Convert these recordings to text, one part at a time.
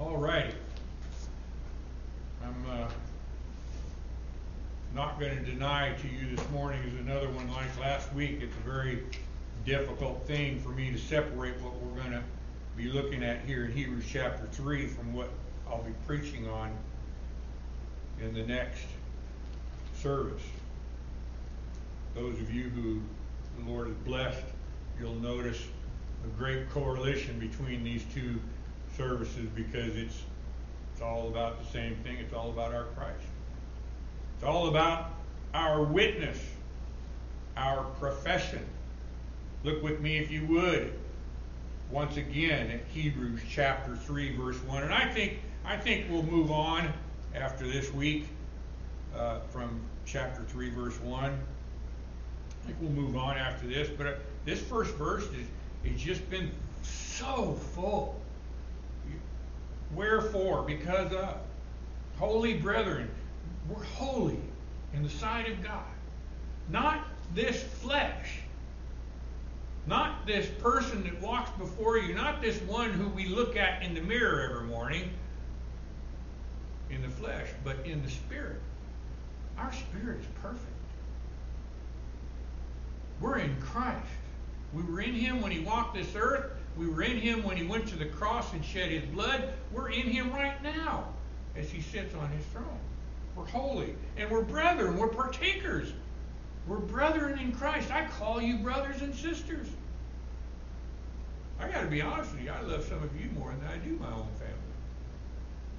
All righty. I'm uh, not going to deny to you this morning is another one like last week. It's a very difficult thing for me to separate what we're going to be looking at here in Hebrews chapter 3 from what I'll be preaching on in the next service. Those of you who the Lord has blessed, you'll notice a great correlation between these two services because it's it's all about the same thing. It's all about our Christ. It's all about our witness, our profession. Look with me, if you would, once again at Hebrews chapter 3, verse 1. And I think, I think we'll move on after this week uh, from chapter 3, verse 1. I think we'll move on after this. But uh, this first verse is, just been so full Wherefore, because of holy brethren, we're holy in the sight of God. Not this flesh, not this person that walks before you, not this one who we look at in the mirror every morning in the flesh, but in the spirit. Our spirit is perfect. We're in Christ. We were in Him when He walked this earth. We were in him when he went to the cross and shed his blood. We're in him right now as he sits on his throne. We're holy. And we're brethren. We're partakers. We're brethren in Christ. I call you brothers and sisters. I got to be honest with you. I love some of you more than I do my own family.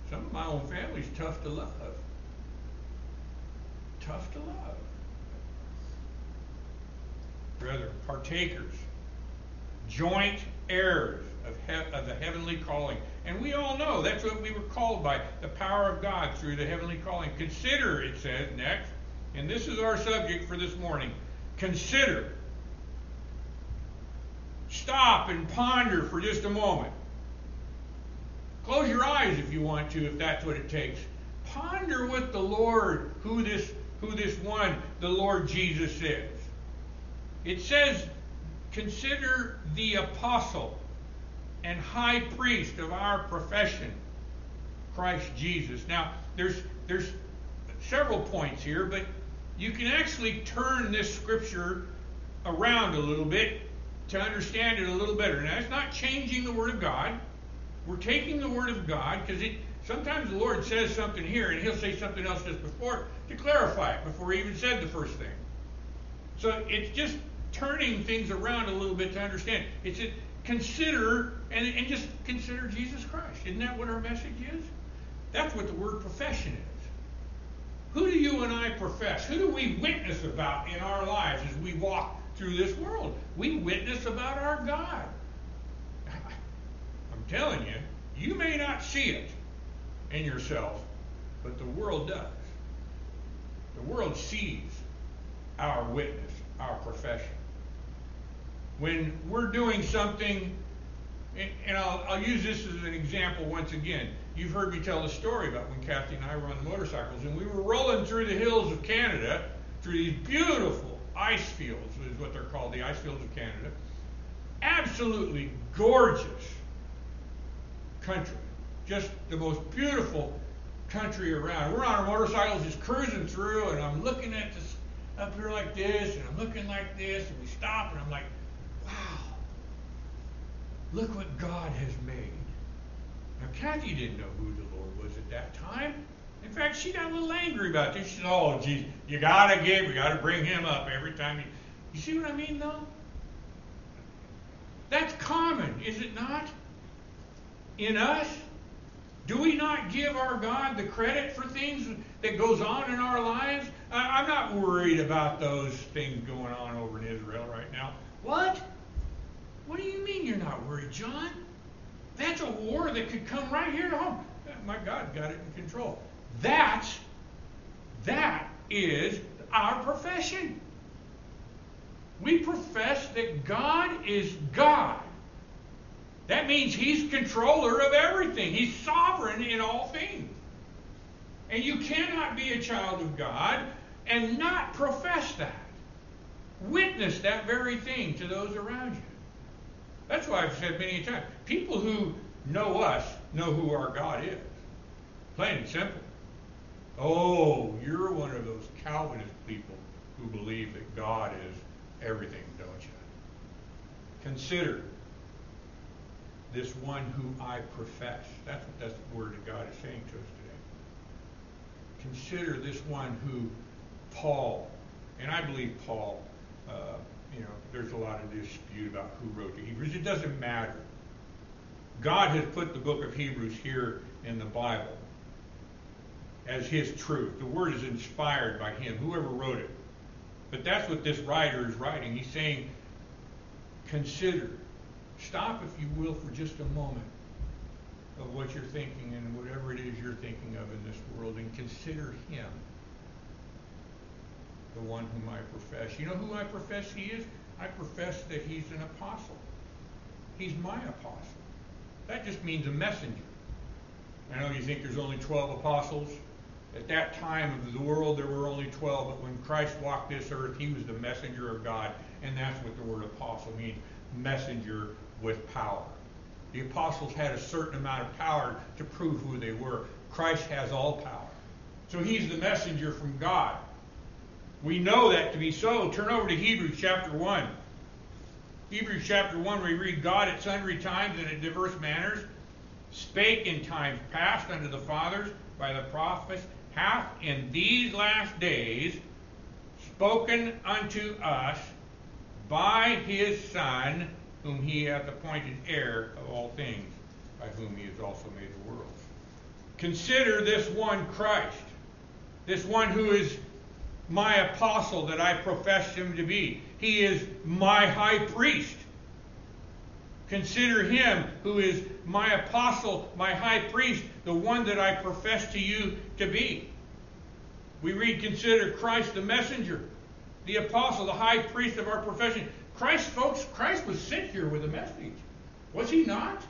Some of my own family is tough to love. Tough to love. Brethren, partakers, joint heirs of, he- of the heavenly calling. And we all know that's what we were called by the power of God through the heavenly calling. Consider, it says next, and this is our subject for this morning. Consider. Stop and ponder for just a moment. Close your eyes if you want to, if that's what it takes. Ponder with the Lord who this who this one, the Lord Jesus is. It says Consider the apostle and high priest of our profession, Christ Jesus. Now, there's there's several points here, but you can actually turn this scripture around a little bit to understand it a little better. Now, it's not changing the Word of God. We're taking the Word of God because it sometimes the Lord says something here and He'll say something else just before to clarify it before He even said the first thing. So it's just turning things around a little bit to understand. It's a, consider and, and just consider Jesus Christ. Isn't that what our message is? That's what the word profession is. Who do you and I profess? Who do we witness about in our lives as we walk through this world? We witness about our God. I'm telling you, you may not see it in yourself, but the world does. The world sees our witness, our profession when we're doing something, and I'll, I'll use this as an example once again. You've heard me tell the story about when Kathy and I were on the motorcycles, and we were rolling through the hills of Canada, through these beautiful ice fields, which is what they're called, the ice fields of Canada. Absolutely gorgeous country. Just the most beautiful country around. We're on our motorcycles just cruising through, and I'm looking at this up here like this, and I'm looking like this, and we stop, and I'm like, look what God has made. Now, Kathy didn't know who the Lord was at that time. In fact, she got a little angry about this. She said, oh, geez, you got to give, you got to bring him up every time. You, you see what I mean, though? That's common, is it not? In us? Do we not give our God the credit for things that goes on in our lives? I'm not worried about those things going on over in Israel right now. What? What do you mean you're not worried, John? That's a war that could come right here to home. My God got it in control. That's that is our profession. We profess that God is God. That means He's controller of everything. He's sovereign in all things. And you cannot be a child of God and not profess that. Witness that very thing to those around you. That's why I've said many times people who know us, know who our God is. Plain and simple. Oh, you're one of those Calvinist people who believe that God is everything, don't you? Consider this one who I profess. That's what that's the word of God is saying to us today. Consider this one who Paul, and I believe Paul, uh, you know, there's a lot of dispute about who wrote the Hebrews. It doesn't matter. God has put the book of Hebrews here in the Bible as his truth. The word is inspired by him, whoever wrote it. But that's what this writer is writing. He's saying, consider. Stop, if you will, for just a moment of what you're thinking and whatever it is you're thinking of in this world and consider him, the one whom I profess. You know who I profess he is? I profess that he's an apostle. He's my apostle. That just means a messenger. I know you think there's only 12 apostles. At that time of the world, there were only 12, but when Christ walked this earth, he was the messenger of God, and that's what the word apostle means messenger with power. The apostles had a certain amount of power to prove who they were. Christ has all power. So he's the messenger from God. We know that to be so. Turn over to Hebrews chapter 1. Hebrews chapter 1, we read, God at sundry times and in diverse manners spake in times past unto the fathers by the prophets hath in these last days spoken unto us by his Son, whom he hath appointed heir of all things, by whom he has also made the world. Consider this one Christ, this one who is my apostle that I profess him to be. He is my high priest. Consider him who is my apostle, my high priest, the one that I profess to you to be. We read, consider Christ the messenger, the apostle, the high priest of our profession. Christ, folks, Christ was sent here with a message. Was he not?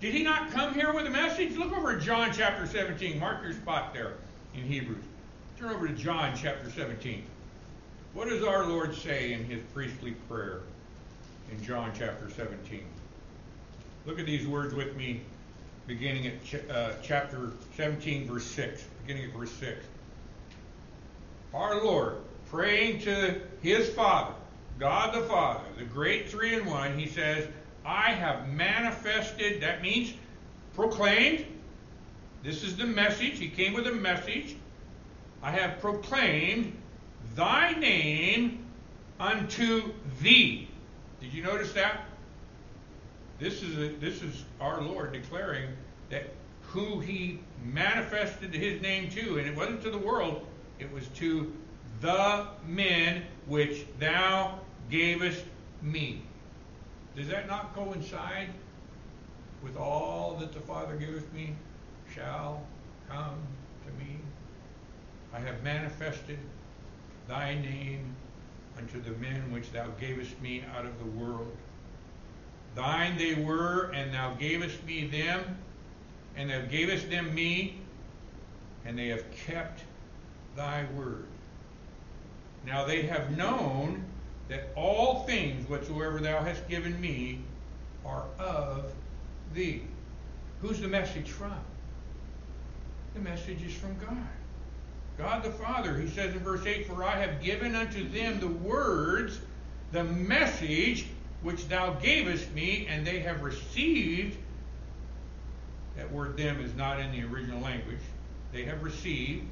Did he not come here with a message? Look over John chapter 17. Mark your spot there in Hebrews. Turn over to John chapter 17. What does our Lord say in his priestly prayer in John chapter 17? Look at these words with me, beginning at ch- uh, chapter 17, verse 6. Beginning at verse 6. Our Lord, praying to his Father, God the Father, the great three in one, he says, I have manifested, that means proclaimed. This is the message. He came with a message. I have proclaimed thy name unto thee. Did you notice that? This is a, this is our Lord declaring that who he manifested his name to, and it wasn't to the world, it was to the men which thou gavest me. Does that not coincide with all that the Father giveth me shall come to me? I have manifested thy name unto the men which thou gavest me out of the world. Thine they were, and thou gavest me them, and thou gavest them me, and they have kept thy word. Now they have known that all things whatsoever thou hast given me are of thee. Who's the message from? The message is from God. God the Father, he says in verse 8, For I have given unto them the words, the message which thou gavest me, and they have received. That word them is not in the original language. They have received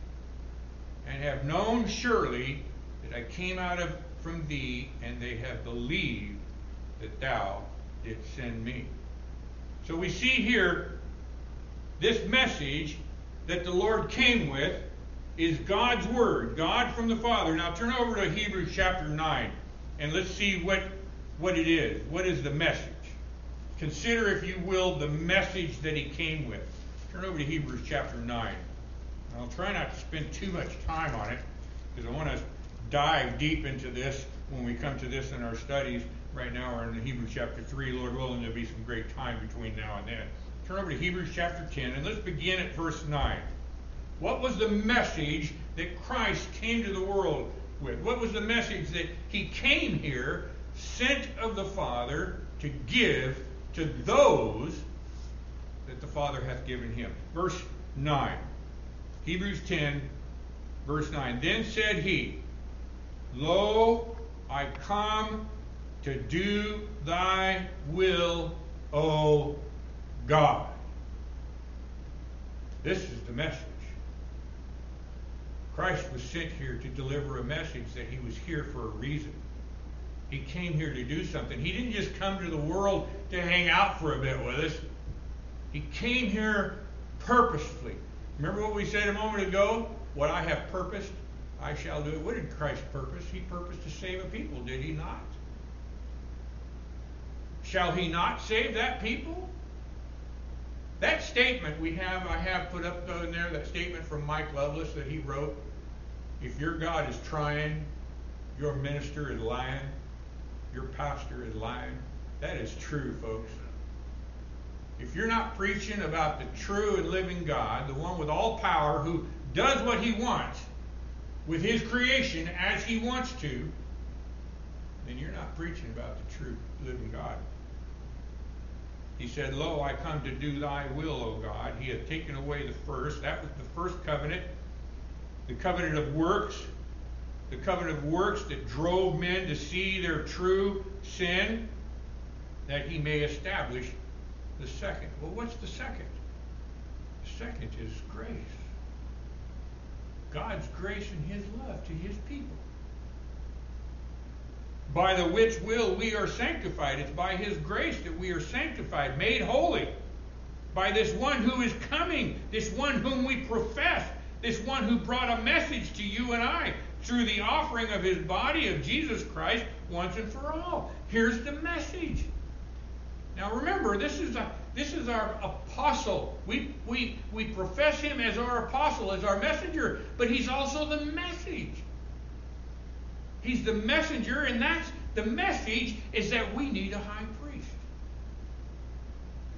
and have known surely that I came out of from thee, and they have believed that thou didst send me. So we see here this message that the Lord came with is God's word, God from the Father. Now turn over to Hebrews chapter 9 and let's see what, what it is. What is the message? Consider, if you will, the message that he came with. Turn over to Hebrews chapter 9. I'll try not to spend too much time on it because I want to dive deep into this when we come to this in our studies. Right now we're in Hebrews chapter 3. Lord willing, there'll be some great time between now and then. Turn over to Hebrews chapter 10 and let's begin at verse 9. What was the message that Christ came to the world with? What was the message that he came here, sent of the Father, to give to those that the Father hath given him. Verse 9. Hebrews 10, verse 9. Then said he, Lo, I come to do thy will, O God. This is the message. Christ was sent here to deliver a message that he was here for a reason. He came here to do something. He didn't just come to the world to hang out for a bit with us. He came here purposefully. Remember what we said a moment ago? What I have purposed, I shall do it. What did Christ purpose? He purposed to save a people, did he not? Shall he not save that people? That statement we have, I have put up in there, that statement from Mike Lovelace that he wrote. If your God is trying, your minister is lying, your pastor is lying. That is true, folks. If you're not preaching about the true and living God, the one with all power who does what he wants with his creation as he wants to, then you're not preaching about the true living God. He said, Lo, I come to do thy will, O God. He had taken away the first. That was the first covenant. The covenant of works. The covenant of works that drove men to see their true sin, that he may establish the second. Well, what's the second? The second is grace. God's grace and his love to his people. By the which will we are sanctified. It's by his grace that we are sanctified, made holy. By this one who is coming, this one whom we profess, this one who brought a message to you and I through the offering of his body of Jesus Christ once and for all. Here's the message. Now remember, this is a this is our apostle. We we we profess him as our apostle, as our messenger, but he's also the message. He's the messenger, and that's the message is that we need a high priest.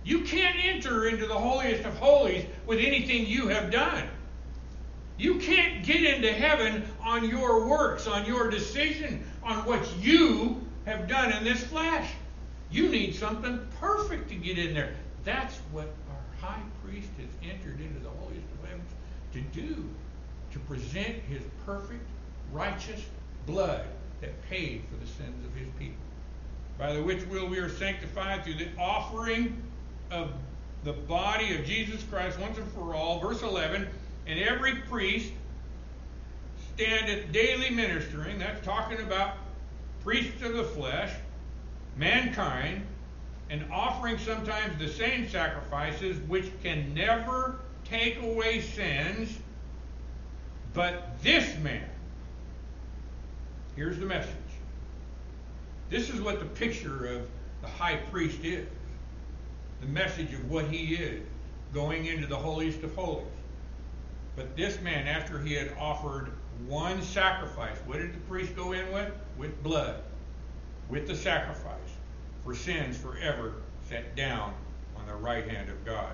You can't enter into the holiest of holies with anything you have done. You can't get into heaven on your works, on your decision, on what you have done in this flesh. You need something perfect to get in there. That's what our high priest has entered into the holiest of heavens to do, to present his perfect, righteous blood that paid for the sins of his people. By the which will we are sanctified through the offering of the body of Jesus Christ once and for all. Verse 11, and every priest standeth daily ministering. That's talking about priests of the flesh mankind and offering sometimes the same sacrifices which can never take away sins, but this man, here's the message. This is what the picture of the high priest is. The message of what he is going into the holiest of holies. But this man, after he had offered one sacrifice, what did the priest go in with? With blood, with the sacrifice for sins forever set down on the right hand of God.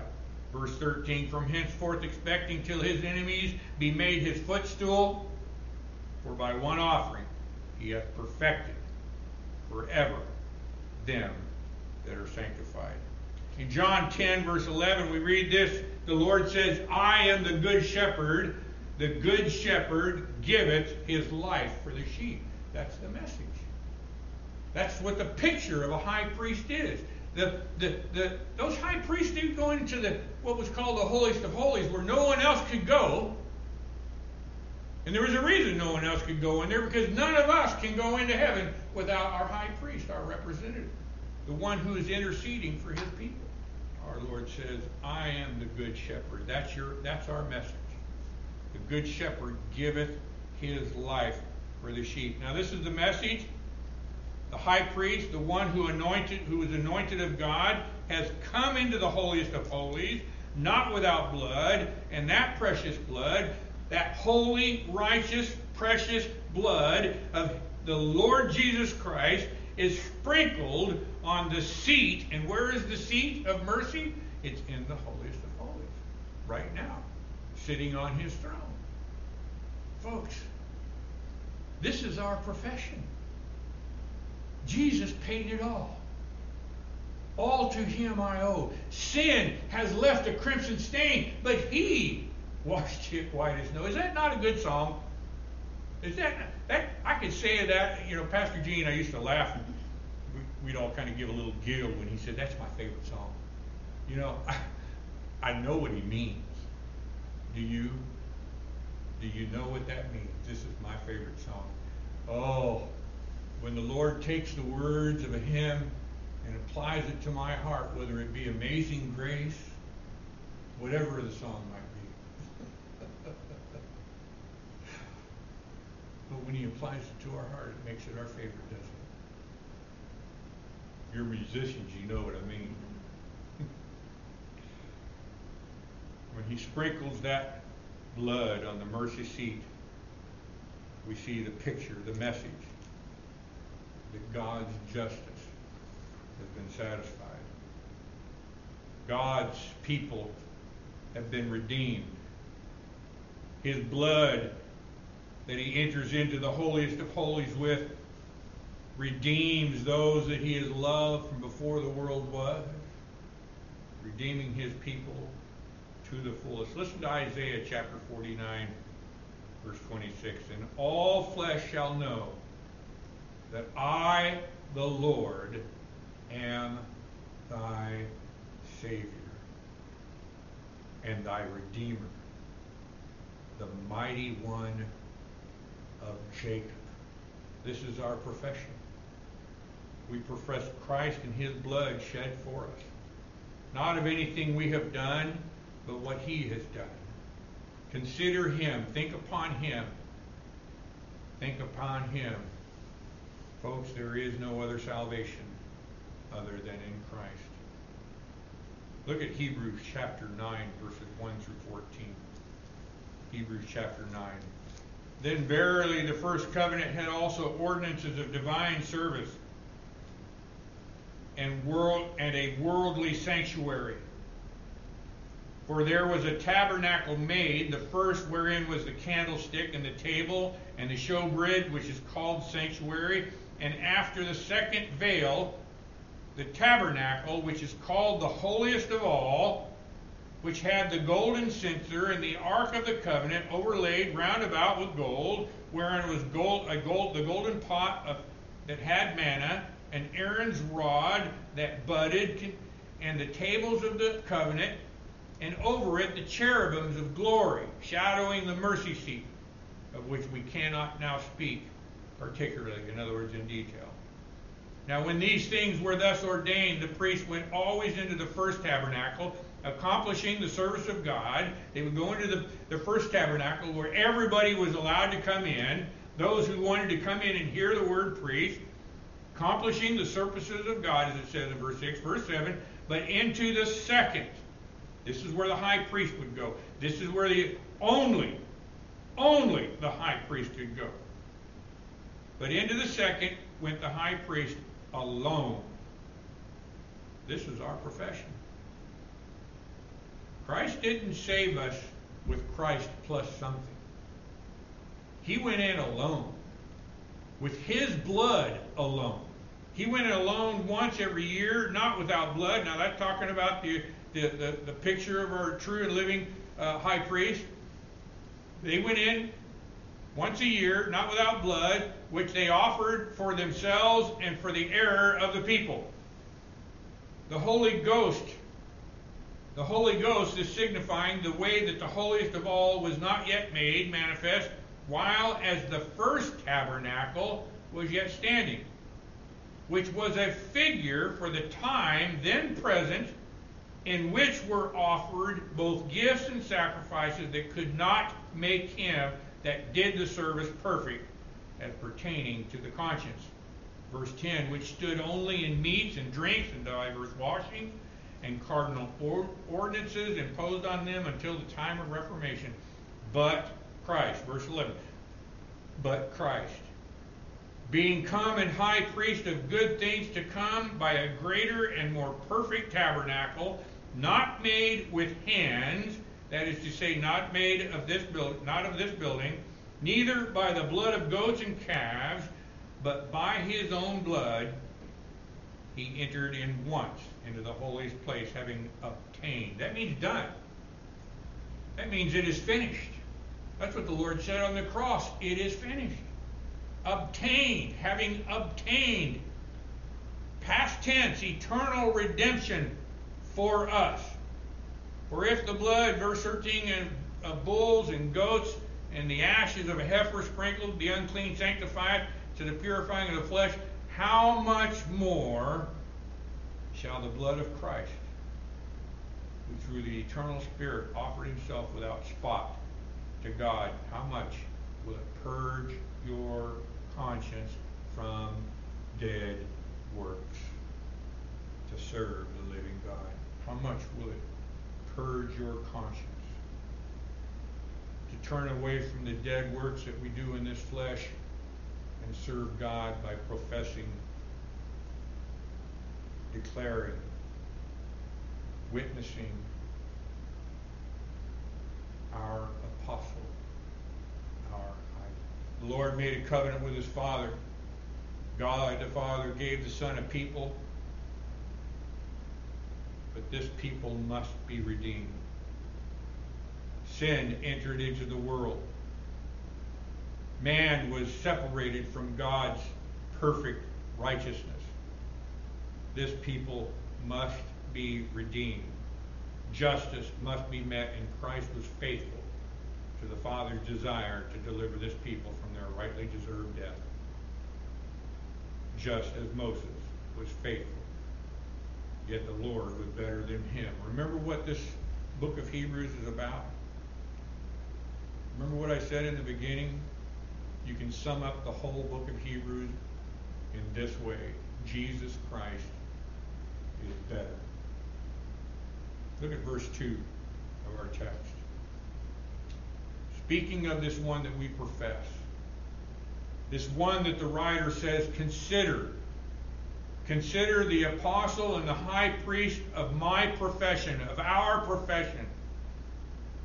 Verse 13, from henceforth expecting till his enemies be made his footstool, for by one offering he hath perfected forever them that are sanctified. In John 10, verse 11, we read this The Lord says, I am the good shepherd. The good shepherd giveth his life for the sheep. That's the message. That's what the picture of a high priest is. The, the, the, those high priests didn't go into the what was called the holiest of holies, where no one else could go. And there was a reason no one else could go in there because none of us can go into heaven without our high priest, our representative, the one who is interceding for his people. Our Lord says, "I am the good shepherd." That's your that's our message. The good shepherd giveth his life for the sheep. Now this is the message the high priest, the one who anointed, who was anointed of God, has come into the holiest of holies, not without blood, and that precious blood, that holy, righteous, precious blood of the Lord Jesus Christ is sprinkled on the seat. And where is the seat of mercy? It's in the holiest of holies, right now, sitting on his throne. Folks, this is our profession. Jesus paid it all. all to him I owe. Sin has left a crimson stain, but he washed it white as snow. Is that not a good song? Is that that I could say that? You know, Pastor Gene, I used to laugh. We, would all kind of give a little giggle when he said, "That's my favorite song." You know, I, I know what he means. Do you? Do you know what that means? This is my favorite song. Oh, when the Lord takes the words of a hymn and applies it to my heart, whether it be Amazing Grace, whatever the song might be. But when He applies it to our heart, it makes it our favorite, doesn't it? You're musicians, you know what I mean. when He sprinkles that blood on the mercy seat, we see the picture, the message that God's justice has been satisfied. God's people have been redeemed. His blood that he enters into the holiest of holies with redeems those that he has loved from before the world was, redeeming his people to the fullest. Listen to Isaiah chapter 49, verse 26. And all flesh shall know that I, the Lord, am thy Savior and thy Redeemer, the mighty one of Jacob. This is our profession. We profess Christ and his blood shed for us. Not of anything we have done, but what he has done. Consider him. Think upon him. Think upon him. Folks, there is no other salvation other than in Christ. Look at Hebrews chapter 9, verses 1 through 14. Hebrews chapter 9. Then verily the first covenant had also ordinances of divine service and world and a worldly sanctuary. For there was a tabernacle made, the first wherein was the candlestick and the table and the showbread, which is called sanctuary, and after the second veil, the tabernacle, which is called the holiest of all, which had the golden censer and the ark of the covenant overlaid round about with gold, wherein was gold, a gold, the golden pot of, that had manna, and Aaron's rod that budded, and the tables of the covenant, and over it the cherubims of glory, shadowing the mercy seat, of which we cannot now speak particularly, in other words, in detail. Now, when these things were thus ordained, the priest went always into the first tabernacle, accomplishing the service of God. They would go into the, the first tabernacle where everybody was allowed to come in, those who wanted to come in and hear the word priest, accomplishing the services of God, as it says in verse 6. Verse 7, but into the second. This is where the high priest would go. This is where the only, only the high priest could go. But into the second went the high priest alone. This is our profession. Christ didn't save us with Christ plus something. He went in alone, with his blood alone. He went in alone once every year, not without blood. Now that's talking about the, the, the, the picture of our true and living uh, high priest. They went in once a year, not without blood, which they offered for themselves and for the error of the people. The Holy Ghost, the Holy Ghost is signifying the way that the holiest of all was not yet made manifest, while as the first tabernacle was yet standing, which was a figure for the time then present, in which were offered both gifts and sacrifices that could not make him that did the service perfect as pertaining to the conscience. Verse 10, which stood only in meats and drinks and divers washings and cardinal ordinances imposed on them until the time of Reformation. But Christ, verse 11, but Christ, being come and high priest of good things to come by a greater and more perfect tabernacle, not made with hands, that is to say, not made of this build, not of this building, neither by the blood of goats and calves, but by his own blood, he entered in once into the holiest place, having obtained. That means done. That means it is finished. That's what the Lord said on the cross. It is finished. Obtained, having obtained. Past tense, eternal redemption for us. For if the blood, verse 13, of bulls and goats and the ashes of a heifer sprinkled, the unclean sanctified to the purifying of the flesh, how much more shall the blood of Christ, who through the eternal Spirit offered himself without spot to God, how much will it purge your conscience from dead works to serve the living God? How much will it purge your conscience? To turn away from the dead works that we do in this flesh and serve God by professing, declaring, witnessing our apostle, our The Lord made a covenant with his Father. God the Father gave the Son a people, but this people must be redeemed. Sin entered into the world man was separated from God's perfect righteousness. This people must be redeemed. Justice must be met, and Christ was faithful to the Father's desire to deliver this people from their rightly deserved death, just as Moses was faithful. Yet the Lord was better than him. Remember what this book of Hebrews is about? Remember what I said in the beginning? You can sum up the whole book of Hebrews in this way Jesus Christ is better. Look at verse 2 of our text. Speaking of this one that we profess, this one that the writer says, consider. Consider the apostle and the high priest of my profession, of our profession.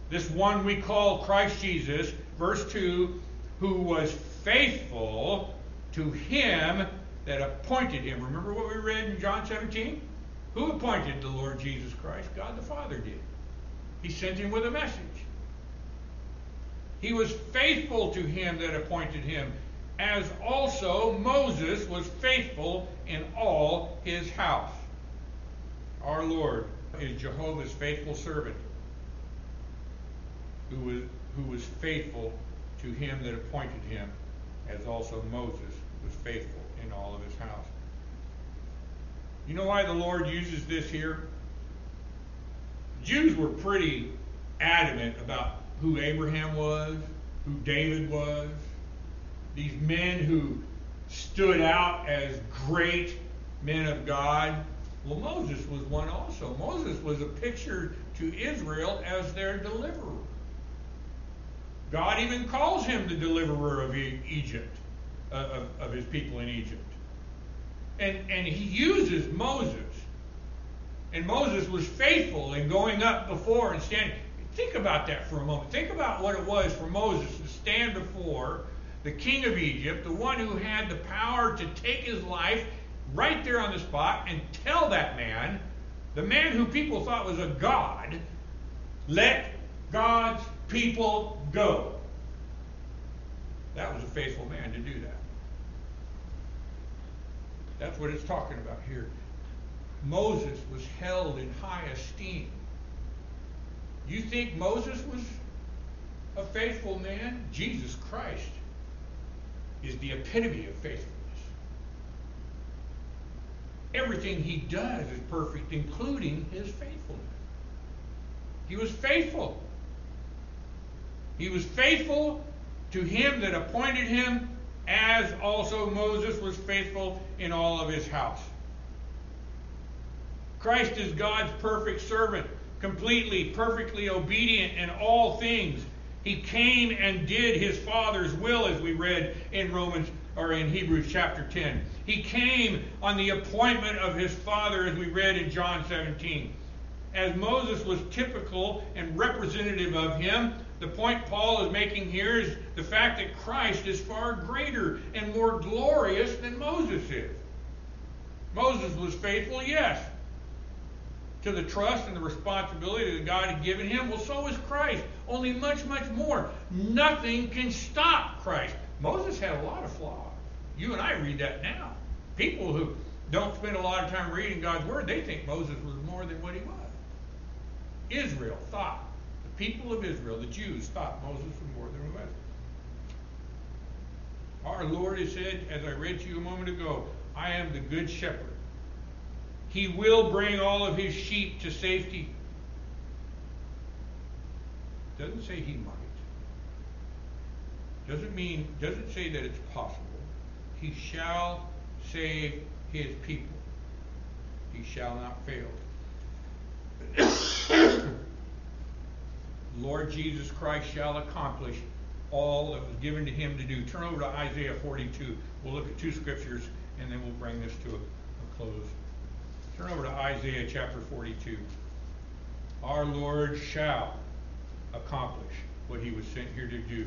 This one we call Christ Jesus, verse 2, who was faithful to him that appointed him. Remember what we read in John 17? Who appointed the Lord Jesus Christ? God the Father did. He sent him with a message. He was faithful to him that appointed him, as also Moses was faithful in all his house. Our Lord is Jehovah's faithful servant, who was, who was faithful to him that appointed him, as also Moses was faithful in all of his house. You know why the Lord uses this here? Jews were pretty adamant about who Abraham was, who David was, these men who stood out as great men of God. Well, Moses was one also. Moses was a picture to Israel as their deliverer. God even calls him the deliverer of Egypt, uh, of, of his people in Egypt. And, and he uses Moses. And Moses was faithful in going up before and standing. Think about that for a moment. Think about what it was for Moses to stand before the king of Egypt, the one who had the power to take his life right there on the spot and tell that man, the man who people thought was a god, let God's people go. That was a faithful man to do that. That's what it's talking about here. Moses was held in high esteem. You think Moses was a faithful man? Jesus Christ is the epitome of faithfulness. Everything he does is perfect, including his faithfulness. He was faithful. He was faithful to him that appointed him, as also Moses was faithful in all of his house. Christ is God's perfect servant, completely, perfectly obedient in all things. He came and did his Father's will, as we read in Romans or in Hebrews chapter 10. He came on the appointment of his Father, as we read in John 17. As Moses was typical and representative of him, the point Paul is making here is the fact that Christ is far greater and more glorious than Moses is. Moses was faithful, yes, to the trust and the responsibility that God had given him. Well, so is Christ, only much, much more. Nothing can stop Christ. Moses had a lot of flaws. You and I read that now. People who don't spend a lot of time reading God's Word, they think Moses was more than what he was. Israel thought, people of Israel, the Jews, thought Moses was more than he was. Our Lord has said, as I read to you a moment ago, I am the good shepherd. He will bring all of his sheep to safety. Doesn't say he might. Doesn't mean, doesn't say that it's possible. He shall save his people. He shall not fail. Lord Jesus Christ shall accomplish all that was given to him to do. Turn over to Isaiah 42. We'll look at two scriptures and then we'll bring this to a, a close. Turn over to Isaiah chapter 42. Our Lord shall accomplish what he was sent here to do.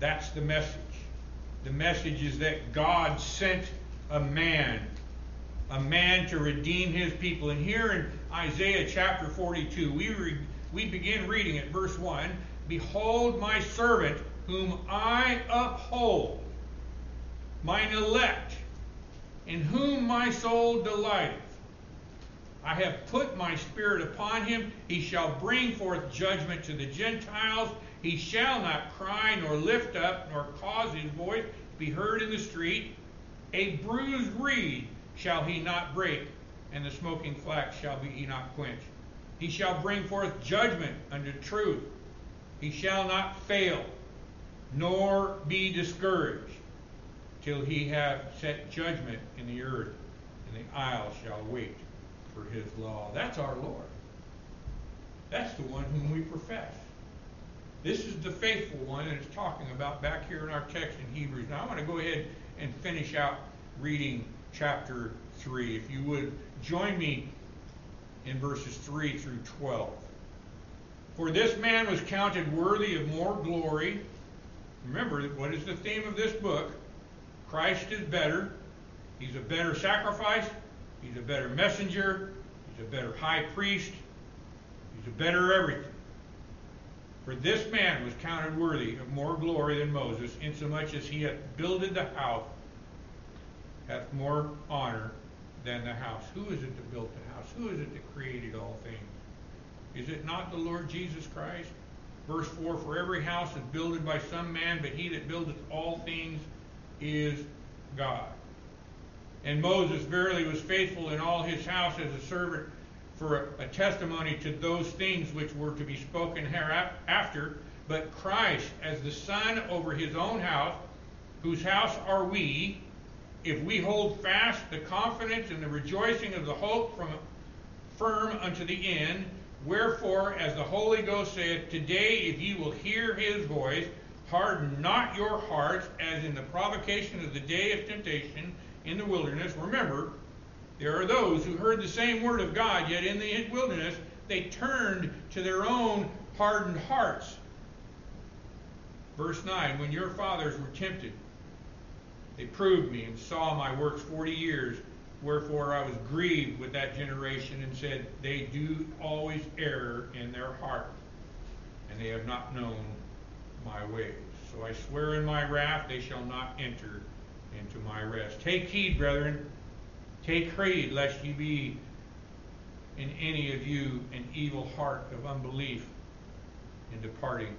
That's the message. The message is that God sent a man, a man to redeem his people. And here in Isaiah chapter 42, we, re, we begin reading at verse 1 Behold my servant, whom I uphold, mine elect, in whom my soul delighteth. I have put my spirit upon him. He shall bring forth judgment to the Gentiles. He shall not cry, nor lift up, nor cause his voice to be heard in the street. A bruised reed shall he not break, and the smoking flax shall be he not quench. He shall bring forth judgment unto truth. He shall not fail, nor be discouraged, till he have set judgment in the earth, and the isles shall wait for his law. That's our Lord. That's the one whom we profess. This is the faithful one that it's talking about back here in our text in Hebrews. Now I want to go ahead and finish out reading chapter 3. If you would join me in verses 3 through 12. For this man was counted worthy of more glory. Remember, what is the theme of this book? Christ is better. He's a better sacrifice. He's a better messenger. He's a better high priest. He's a better everything. For this man was counted worthy of more glory than Moses, insomuch as he hath builded the house, hath more honor than the house. Who is it that built the house? Who is it that created all things? Is it not the Lord Jesus Christ? Verse 4 For every house is builded by some man, but he that buildeth all things is God. And Moses verily was faithful in all his house as a servant for a, a testimony to those things which were to be spoken hereafter, but Christ as the Son over his own house, whose house are we, if we hold fast the confidence and the rejoicing of the hope from firm unto the end. Wherefore, as the Holy Ghost saith, Today, if ye will hear his voice, harden not your hearts, as in the provocation of the day of temptation in the wilderness. Remember, there are those who heard the same word of God, yet in the wilderness they turned to their own hardened hearts. Verse 9 When your fathers were tempted, they proved me and saw my works forty years. Wherefore I was grieved with that generation and said, They do always err in their heart, and they have not known my ways. So I swear in my wrath, they shall not enter into my rest. Take heed, brethren Take heed lest ye be in any of you an evil heart of unbelief in departing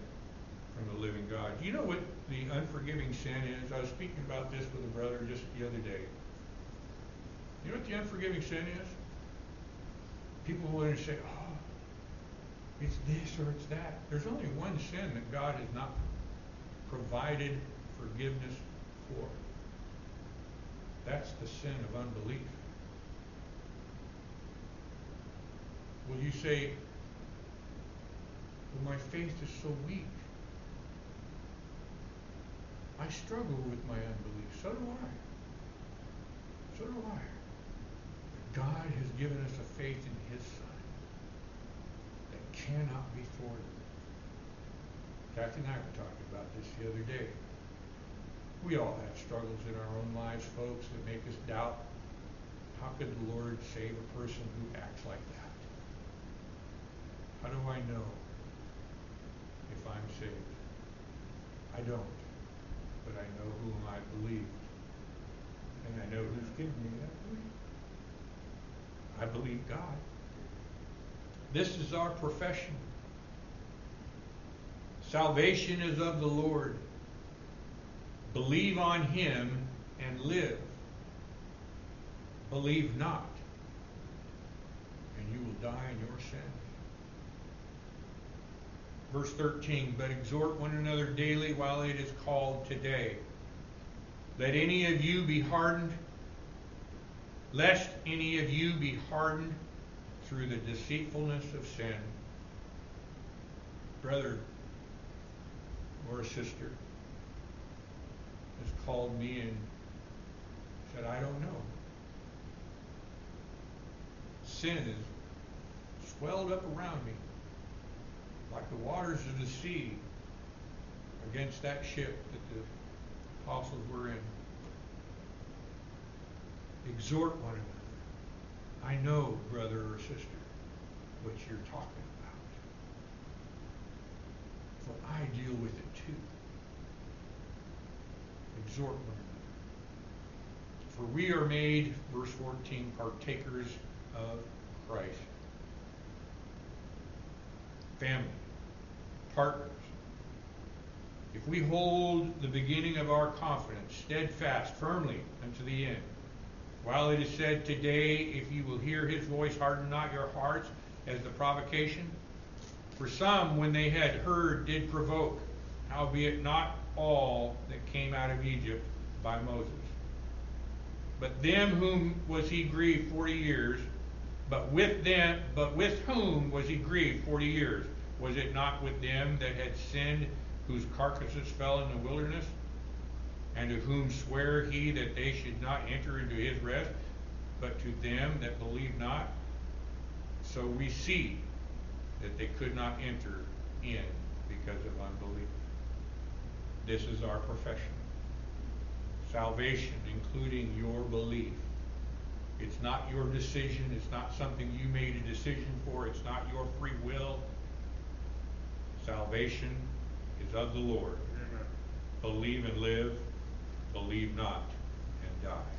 from the living God. Do you know what the unforgiving sin is? I was speaking about this with a brother just the other day. You know what the unforgiving sin is? People will say, oh, it's this or it's that. There's only one sin that God has not provided forgiveness for. That's the sin of unbelief. Will you say, well, my faith is so weak? I struggle with my unbelief. So do I. So do I. But God has given us a faith in His Son that cannot be thwarted. Kathy and I were talking about this the other day. We all have struggles in our own lives, folks, that make us doubt How could the Lord save a person who acts like that? How do I know if I'm saved? I don't, but I know whom I believe, and I know who's given me that belief. I believe God. This is our profession. Salvation is of the Lord. Believe on him and live. Believe not, and you will die in your sins. Verse 13, but exhort one another daily while it is called today. Let any of you be hardened, lest any of you be hardened through the deceitfulness of sin. Brother or sister has called me and said, I don't know. Sin has swelled up around me like the waters of the sea against that ship that the apostles were in. Exhort one another. I know, brother or sister, what you're talking about. For I deal with it too. Exhort one another. For we are made, verse 14, partakers of Christ. Family, partners. If we hold the beginning of our confidence steadfast, firmly unto the end, while it is said today, if you will hear his voice, harden not your hearts, as the provocation. For some, when they had heard, did provoke, howbeit not all that came out of Egypt by Moses. But them whom was he grieved forty years, but with them, but with whom was he grieved forty years? Was it not with them that had sinned, whose carcasses fell in the wilderness? And to whom sware he that they should not enter into his rest, but to them that believe not? So we see that they could not enter in because of unbelief. This is our profession. Salvation, including your belief. It's not your decision. It's not something you made a decision for. It's not your free will. Salvation is of the Lord. Amen. Believe and live. Believe not and die.